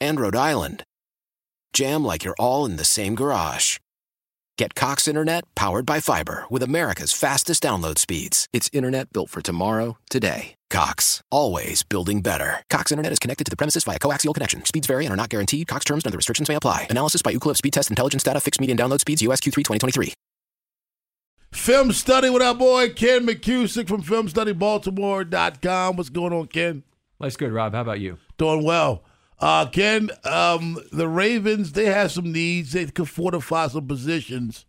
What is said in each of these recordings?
and Rhode Island jam like you're all in the same garage. Get Cox Internet powered by fiber with America's fastest download speeds. It's internet built for tomorrow, today. Cox, always building better. Cox Internet is connected to the premises via coaxial connection. Speeds vary and are not guaranteed. Cox terms and other restrictions may apply. Analysis by Ookla Speed Test Intelligence Data. Fixed median download speeds. USQ3 2023. Film study with our boy Ken McKusick from FilmStudyBaltimore.com. What's going on, Ken? Life's good, Rob. How about you? Doing well. Uh, Ken, um, the Ravens, they have some needs. They could fortify some positions.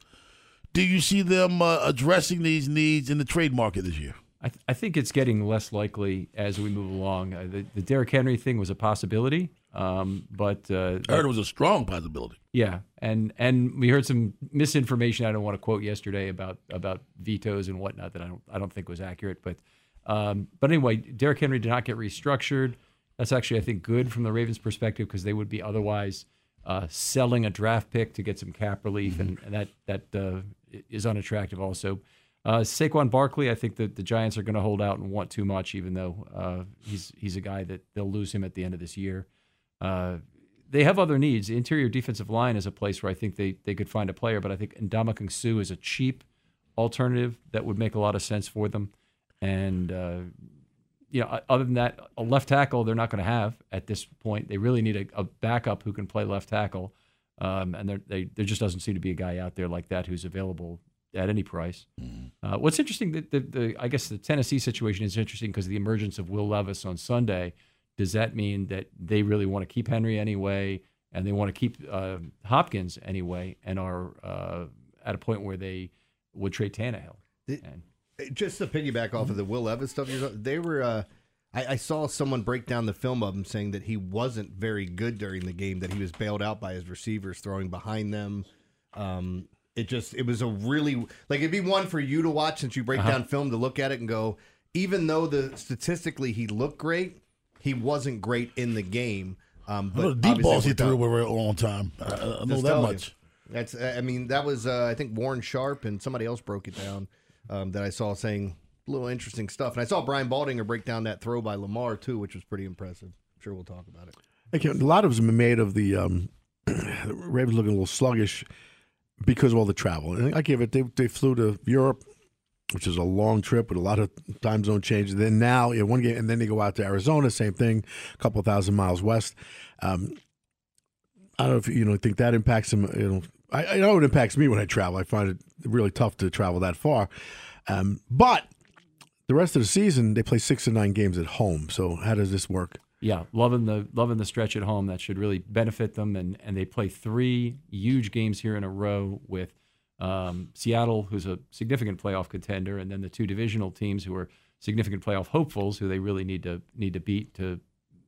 Do you see them uh, addressing these needs in the trade market this year? I, th- I think it's getting less likely as we move along. Uh, the, the Derrick Henry thing was a possibility, um, but uh, I heard it was a strong possibility. Yeah, and and we heard some misinformation. I don't want to quote yesterday about about vetoes and whatnot that I don't I don't think was accurate. But um, but anyway, Derrick Henry did not get restructured. That's actually I think good from the Ravens' perspective because they would be otherwise uh, selling a draft pick to get some cap relief, and, and that that uh, is unattractive also. Uh, Saquon Barkley, I think that the Giants are going to hold out and want too much, even though uh, he's he's a guy that they'll lose him at the end of this year. Uh, they have other needs. The interior defensive line is a place where I think they, they could find a player, but I think Ndamukong Suh is a cheap alternative that would make a lot of sense for them. And uh, you know, other than that, a left tackle they're not going to have at this point. They really need a, a backup who can play left tackle, um, and there they, there just doesn't seem to be a guy out there like that who's available at any price. Mm. Uh, what's interesting, the, the, the, I guess the Tennessee situation is interesting because the emergence of Will Levis on Sunday. Does that mean that they really want to keep Henry anyway, and they want to keep uh, Hopkins anyway, and are uh, at a point where they would trade Tannehill? and, just to piggyback off of the Will Levis stuff, they were. Uh, I, I, saw someone break down the film of him saying that he wasn't very good during the game. That he was bailed out by his receivers throwing behind them. Um, it just it was a really like it'd be one for you to watch since you break uh-huh. down film to look at it and go. Even though the statistically he looked great, he wasn't great in the game. Um, but the deep balls he threw were a long time. I, I know that much. You. That's I mean that was uh, I think Warren Sharp and somebody else broke it down um, that I saw saying a little interesting stuff. And I saw Brian Baldinger break down that throw by Lamar too, which was pretty impressive. I'm sure we'll talk about it. Okay, a lot of them made of the um, Ravens looking a little sluggish because of all the travel. And I give it. They they flew to Europe, which is a long trip with a lot of time zone changes. Then now, yeah, one game, and then they go out to Arizona, same thing, a couple thousand miles west. Um, I don't know if you know think that impacts them. You know, I, I, know it impacts me when I travel. I find it really tough to travel that far. Um, but the rest of the season, they play six to nine games at home. So how does this work? Yeah, loving the loving the stretch at home. That should really benefit them. And and they play three huge games here in a row with um, Seattle, who's a significant playoff contender, and then the two divisional teams who are significant playoff hopefuls, who they really need to need to beat to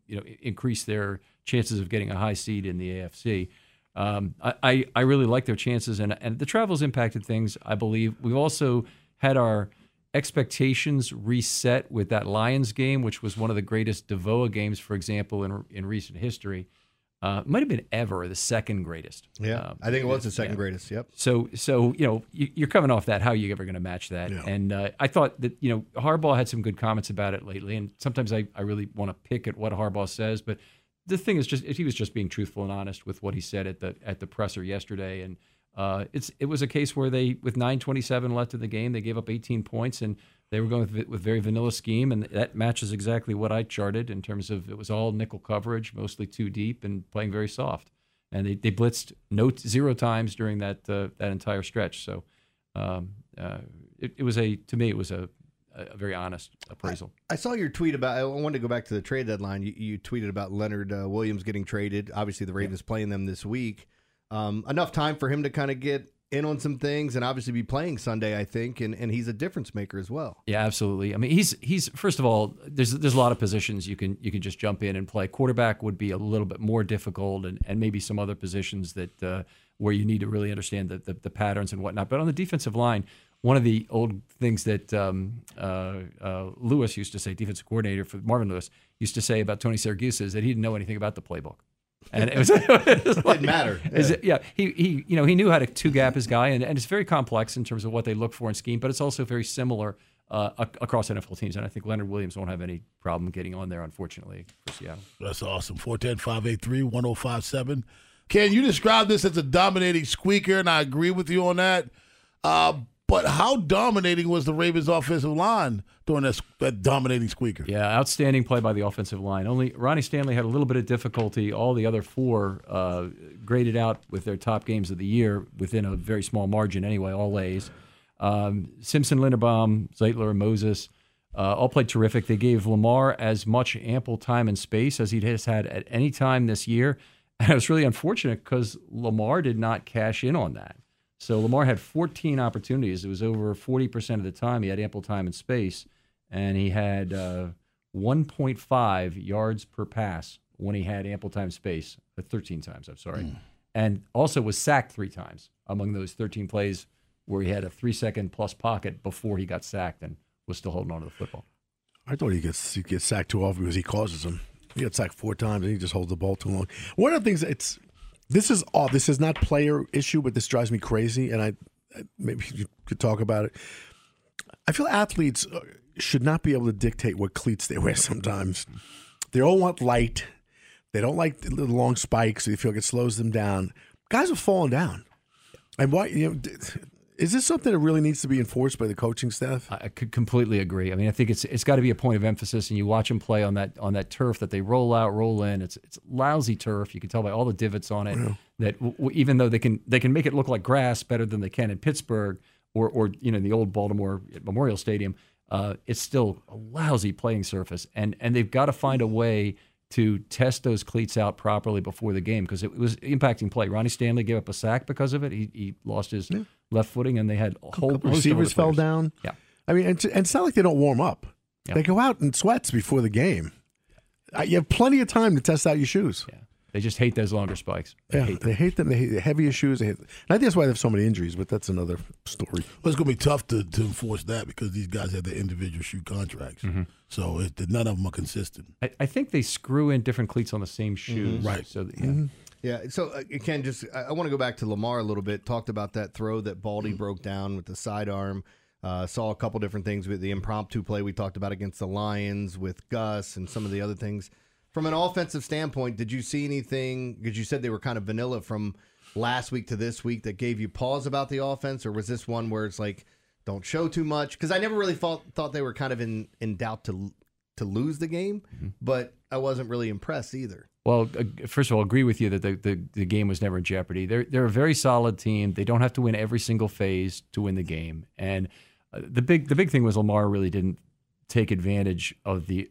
you know increase their chances of getting a high seed in the AFC. Um, I, I really like their chances, and and the travel's impacted things. I believe we've also had our expectations reset with that Lions game, which was one of the greatest DVOA games, for example, in in recent history. Uh, might have been ever the second greatest. Yeah, um, I think it was the second yeah. greatest. Yep. So, so you know, you, are coming off that. How are you ever going to match that? Yeah. And uh, I thought that you know Harbaugh had some good comments about it lately, and sometimes I, I really want to pick at what Harbaugh says, but the thing is just he was just being truthful and honest with what he said at the at the presser yesterday, and uh, it's it was a case where they with 9:27 left in the game they gave up 18 points and they were going with, with very vanilla scheme. And that matches exactly what I charted in terms of it was all nickel coverage, mostly too deep and playing very soft, and they, they blitzed no zero times during that uh, that entire stretch. So um, uh, it, it was a to me it was a a very honest appraisal. I, I, saw your tweet about. I wanted to go back to the trade deadline. You, you tweeted about Leonard uh, Williams getting traded. Obviously, the Ravens yeah. playing them this week. Um, enough time for him to kind of get in on some things and obviously be playing Sunday, I think, and, and he's a difference maker as well. Yeah, absolutely. I mean, he's he's first of all, there's there's a lot of positions you can you can just jump in and play. Quarterback would be a little bit more difficult, and, and maybe some other positions that uh, where you need to really understand the, the, the patterns and whatnot. But on the defensive line, one of the old things that um, uh, uh, Lewis used to say, defensive coordinator for Marvin Lewis used to say about Tony Siragusa is that he didn't know anything about the playbook. And it was, it was like, Didn't matter. is Yeah. it- yeah, he, he you know he knew how to two gap his guy, and, and it's very complex in terms of what they look for in scheme, but it's also very similar uh, across NFL teams. And I think Leonard Williams won't have any problem getting on there, unfortunately, for Seattle. That's awesome. 410 583 1057. Ken, you describe this as a dominating squeaker, and I agree with you on that. Uh, but how dominating was the Ravens' offensive line during that, that dominating squeaker? Yeah, outstanding play by the offensive line. Only Ronnie Stanley had a little bit of difficulty. All the other four uh, graded out with their top games of the year within a very small margin, anyway, all A's. Um, Simpson, Linderbaum, Zeitler, Moses uh, all played terrific. They gave Lamar as much ample time and space as he has had at any time this year. And it was really unfortunate because Lamar did not cash in on that. So Lamar had 14 opportunities. It was over 40% of the time he had ample time and space, and he had uh, 1.5 yards per pass when he had ample time and space. Uh, 13 times, I'm sorry, and also was sacked three times among those 13 plays where he had a three-second plus pocket before he got sacked and was still holding on to the football. I thought he gets he gets sacked too often because he causes them. He got sacked four times and he just holds the ball too long. One of the things it's this is all this is not player issue, but this drives me crazy, and I maybe you could talk about it. I feel athletes uh, should not be able to dictate what cleats they wear. Sometimes they all want light. They don't like the long spikes. They feel like it slows them down. Guys are falling down. And why? You know, is this something that really needs to be enforced by the coaching staff? I could completely agree. I mean, I think it's it's got to be a point of emphasis, and you watch them play on that on that turf that they roll out, roll in. It's it's lousy turf. You can tell by all the divots on it that w- even though they can they can make it look like grass better than they can in Pittsburgh or or you know the old Baltimore Memorial Stadium, uh, it's still a lousy playing surface, and and they've got to find a way to test those cleats out properly before the game because it was impacting play. Ronnie Stanley gave up a sack because of it. He, he lost his left footing, and they had a whole couple host of receivers fell down. Yeah. I mean, and it's, and it's not like they don't warm up. Yeah. They go out in sweats before the game. Uh, You have plenty of time to test out your shoes. Yeah. They just hate those longer spikes. They Yeah, hate them. they hate them. They hate the heavier shoes. They hate, and I think that's why they have so many injuries. But that's another story. Well, it's going to be tough to, to enforce that because these guys have their individual shoe contracts. Mm-hmm. So it, none of them are consistent. I, I think they screw in different cleats on the same Mm-hmm. shoes. Right. So that, yeah. Yeah, so uh, Ken, just I, I want to go back to Lamar a little bit. Talked about that throw that Baldy Mm-hmm. broke down with the sidearm. Uh, saw a couple different things with the impromptu play we talked about against the Lions with Gus and some of the other things. From an offensive standpoint, did you see anything? Because you said they were kind of vanilla from last week to this week that gave you pause about the offense, or was this one where it's like, don't show too much? Because I never really thought thought they were kind of in in doubt to to lose the game, Mm-hmm. but I wasn't really impressed either. Well, first of all, I agree with you that the, the, the game was never in jeopardy. They're they're a very solid team. They don't have to win every single phase to win the game. And uh, the big the big thing was Lamar really didn't take advantage of the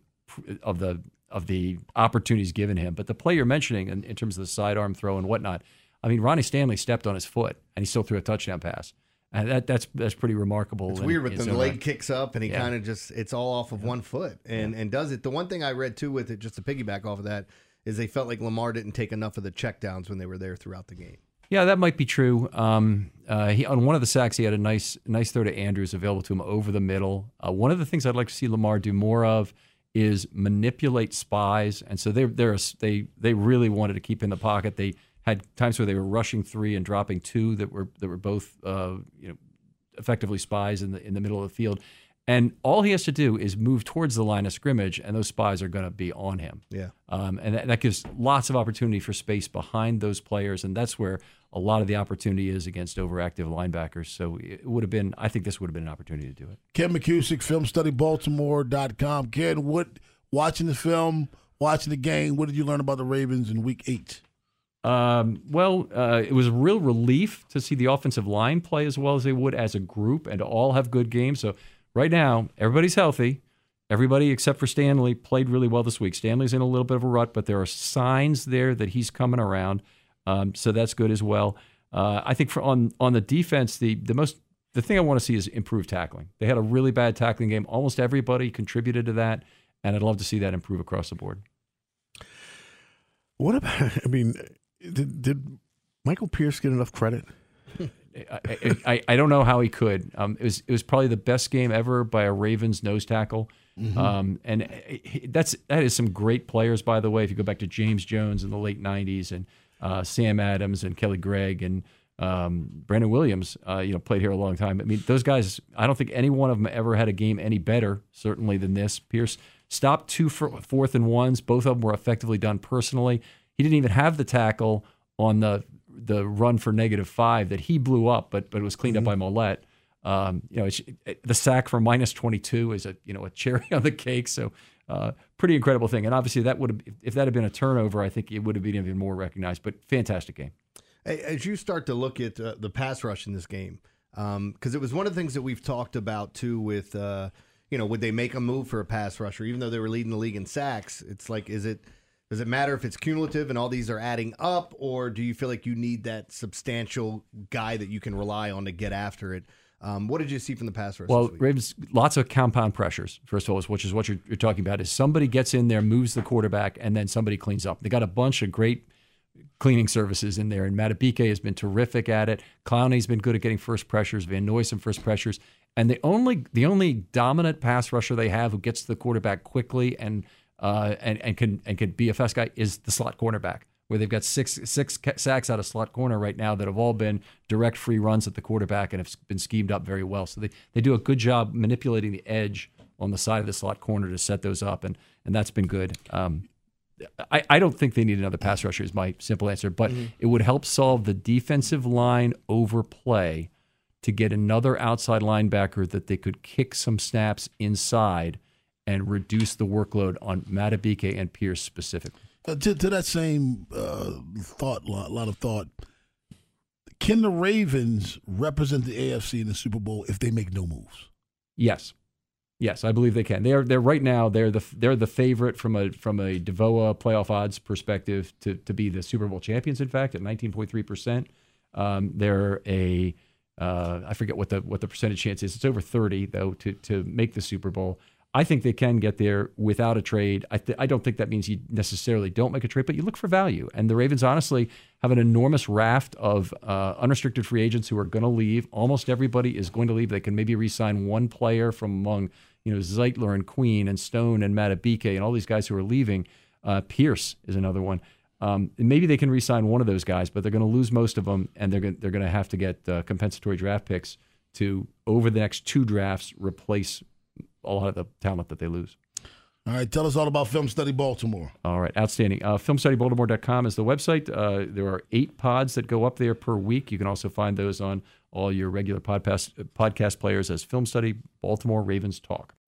of the of the opportunities given him. But the play you're mentioning in, in terms of the sidearm throw and whatnot, I mean, Ronnie Stanley stepped on his foot and he still threw a touchdown pass. And that, that's that's pretty remarkable. It's weird with the leg kicks up and he Yeah. kind of just it's all off of one foot and and does it. The one thing I read too with it, just to piggyback off of that, is they felt like Lamar didn't take enough of the checkdowns when they were there throughout the game. Yeah, that might be true. Um, uh, he, on one of the sacks, he had a nice, nice throw to Andrews available to him over the middle. Uh, one of the things I'd like to see Lamar do more of is manipulate spies, and so they they're, they they really wanted to keep in the pocket. They had times where they were rushing three and dropping two that were that were both uh, you know effectively spies in the in the middle of the field. And all he has to do is move towards the line of scrimmage, and those spies are going to be on him. Yeah. Um, and that, that gives lots of opportunity for space behind those players, and that's where a lot of the opportunity is against overactive linebackers. So it would have been, I think, this would have been an opportunity to do it. Ken McKusick, FilmStudyBaltimore.com. Ken, what watching the film, watching the game, what did you learn about the Ravens in Week Eight? Um, well, uh, it was a real relief to see the offensive line play as well as they would as a group and all have good games. So right now, everybody's healthy. Everybody except for Stanley played really well this week. Stanley's in a little bit of a rut, but there are signs there that he's coming around. Um, so that's good as well. Uh, I think for on on the defense, the the most the thing I want to see is improved tackling. They had a really bad tackling game. Almost everybody contributed to that, and I'd love to see that improve across the board. What about? I mean, did, did Michael Pierce get enough credit? I, I, I, don't know how he could. Um, it was it was probably the best game ever by a Ravens nose tackle. Mm-hmm. Um, and that's that is some great players, by the way. If you go back to James Jones in the late '90s and uh, Sam Adams and Kelly Gregg and um, Brandon Williams, uh, you know, played here a long time. I mean, those guys. I don't think any one of them ever had a game any better, certainly than this. Pierce stopped two fourth and ones. Both of them were effectively done personally. He didn't even have the tackle on the the run for negative five that he blew up, but but it was cleaned mm-hmm. up by Mollett. Um, you know, it, the sack for minus 22 is a you know a cherry on the cake. So uh, pretty incredible thing. And obviously that would have if that had been a turnover, I think it would have been even more recognized. But fantastic game. As you start to look at uh, the pass rush in this game, because um, it was one of the things that we've talked about too with. Uh, you know, would they make a move for a pass rusher, even though they were leading the league in sacks? It's like, is it does it matter if it's cumulative and all these are adding up, or do you feel like you need that substantial guy that you can rely on to get after it? Um, what did you see from the pass rush? Well, Ravens, lots of compound pressures. First of all, which is what you're, you're, talking about, is somebody gets in there, moves the quarterback, and then somebody cleans up. They got a bunch of great cleaning services in there, and Madubuike has been terrific at it. Clowney's been good at getting first pressures. Van Noy some first pressures, and the only the only dominant pass rusher they have who gets to the quarterback quickly and uh, and and can and can be a fast guy is the slot cornerback, where they've got six six sacks out of slot corner right now that have all been direct free runs at the quarterback and have been schemed up very well. So they they do a good job manipulating the edge on the side of the slot corner to set those up, and and that's been good. Um, I, I don't think they need another pass rusher is my simple answer, but mm-hmm. it would help solve the defensive line overplay to get another outside linebacker that they could kick some snaps inside and reduce the workload on Madubuike and Pierce specifically. Uh, to, to, that same uh, thought, a lot, of thought. Can the Ravens represent the AFC in the Super Bowl if they make no moves? Yes, yes, I believe they can. They're they're right now they're the they're the favorite from a from a DVOA playoff odds perspective to to be the Super Bowl champions. In fact, at nineteen point three percent, um, they're a uh, I forget what the what the percentage chance is. It's over thirty though to to make the Super Bowl. I think they can get there without a trade. I, th- I don't think that means you necessarily don't make a trade, but you look for value. And the Ravens honestly have an enormous raft of uh, unrestricted free agents who are going to leave. Almost everybody is going to leave. They can maybe re-sign one player from among you know Zeitler and Queen and Stone and Madubuike and all these guys who are leaving. Uh, Pierce is another one. Um, maybe they can re-sign one of those guys, but they're going to lose most of them, and they're going they're going to have to get uh, compensatory draft picks to over the next two drafts replace a lot of the talent that they lose. All right, tell us all about Film Study Baltimore. All right, outstanding. Uh, FilmStudyBaltimore.com is the website. Uh, there are eight pods that go up there per week. You can also find those on all your regular podcast podcast players as Film Study Baltimore Ravens Talk.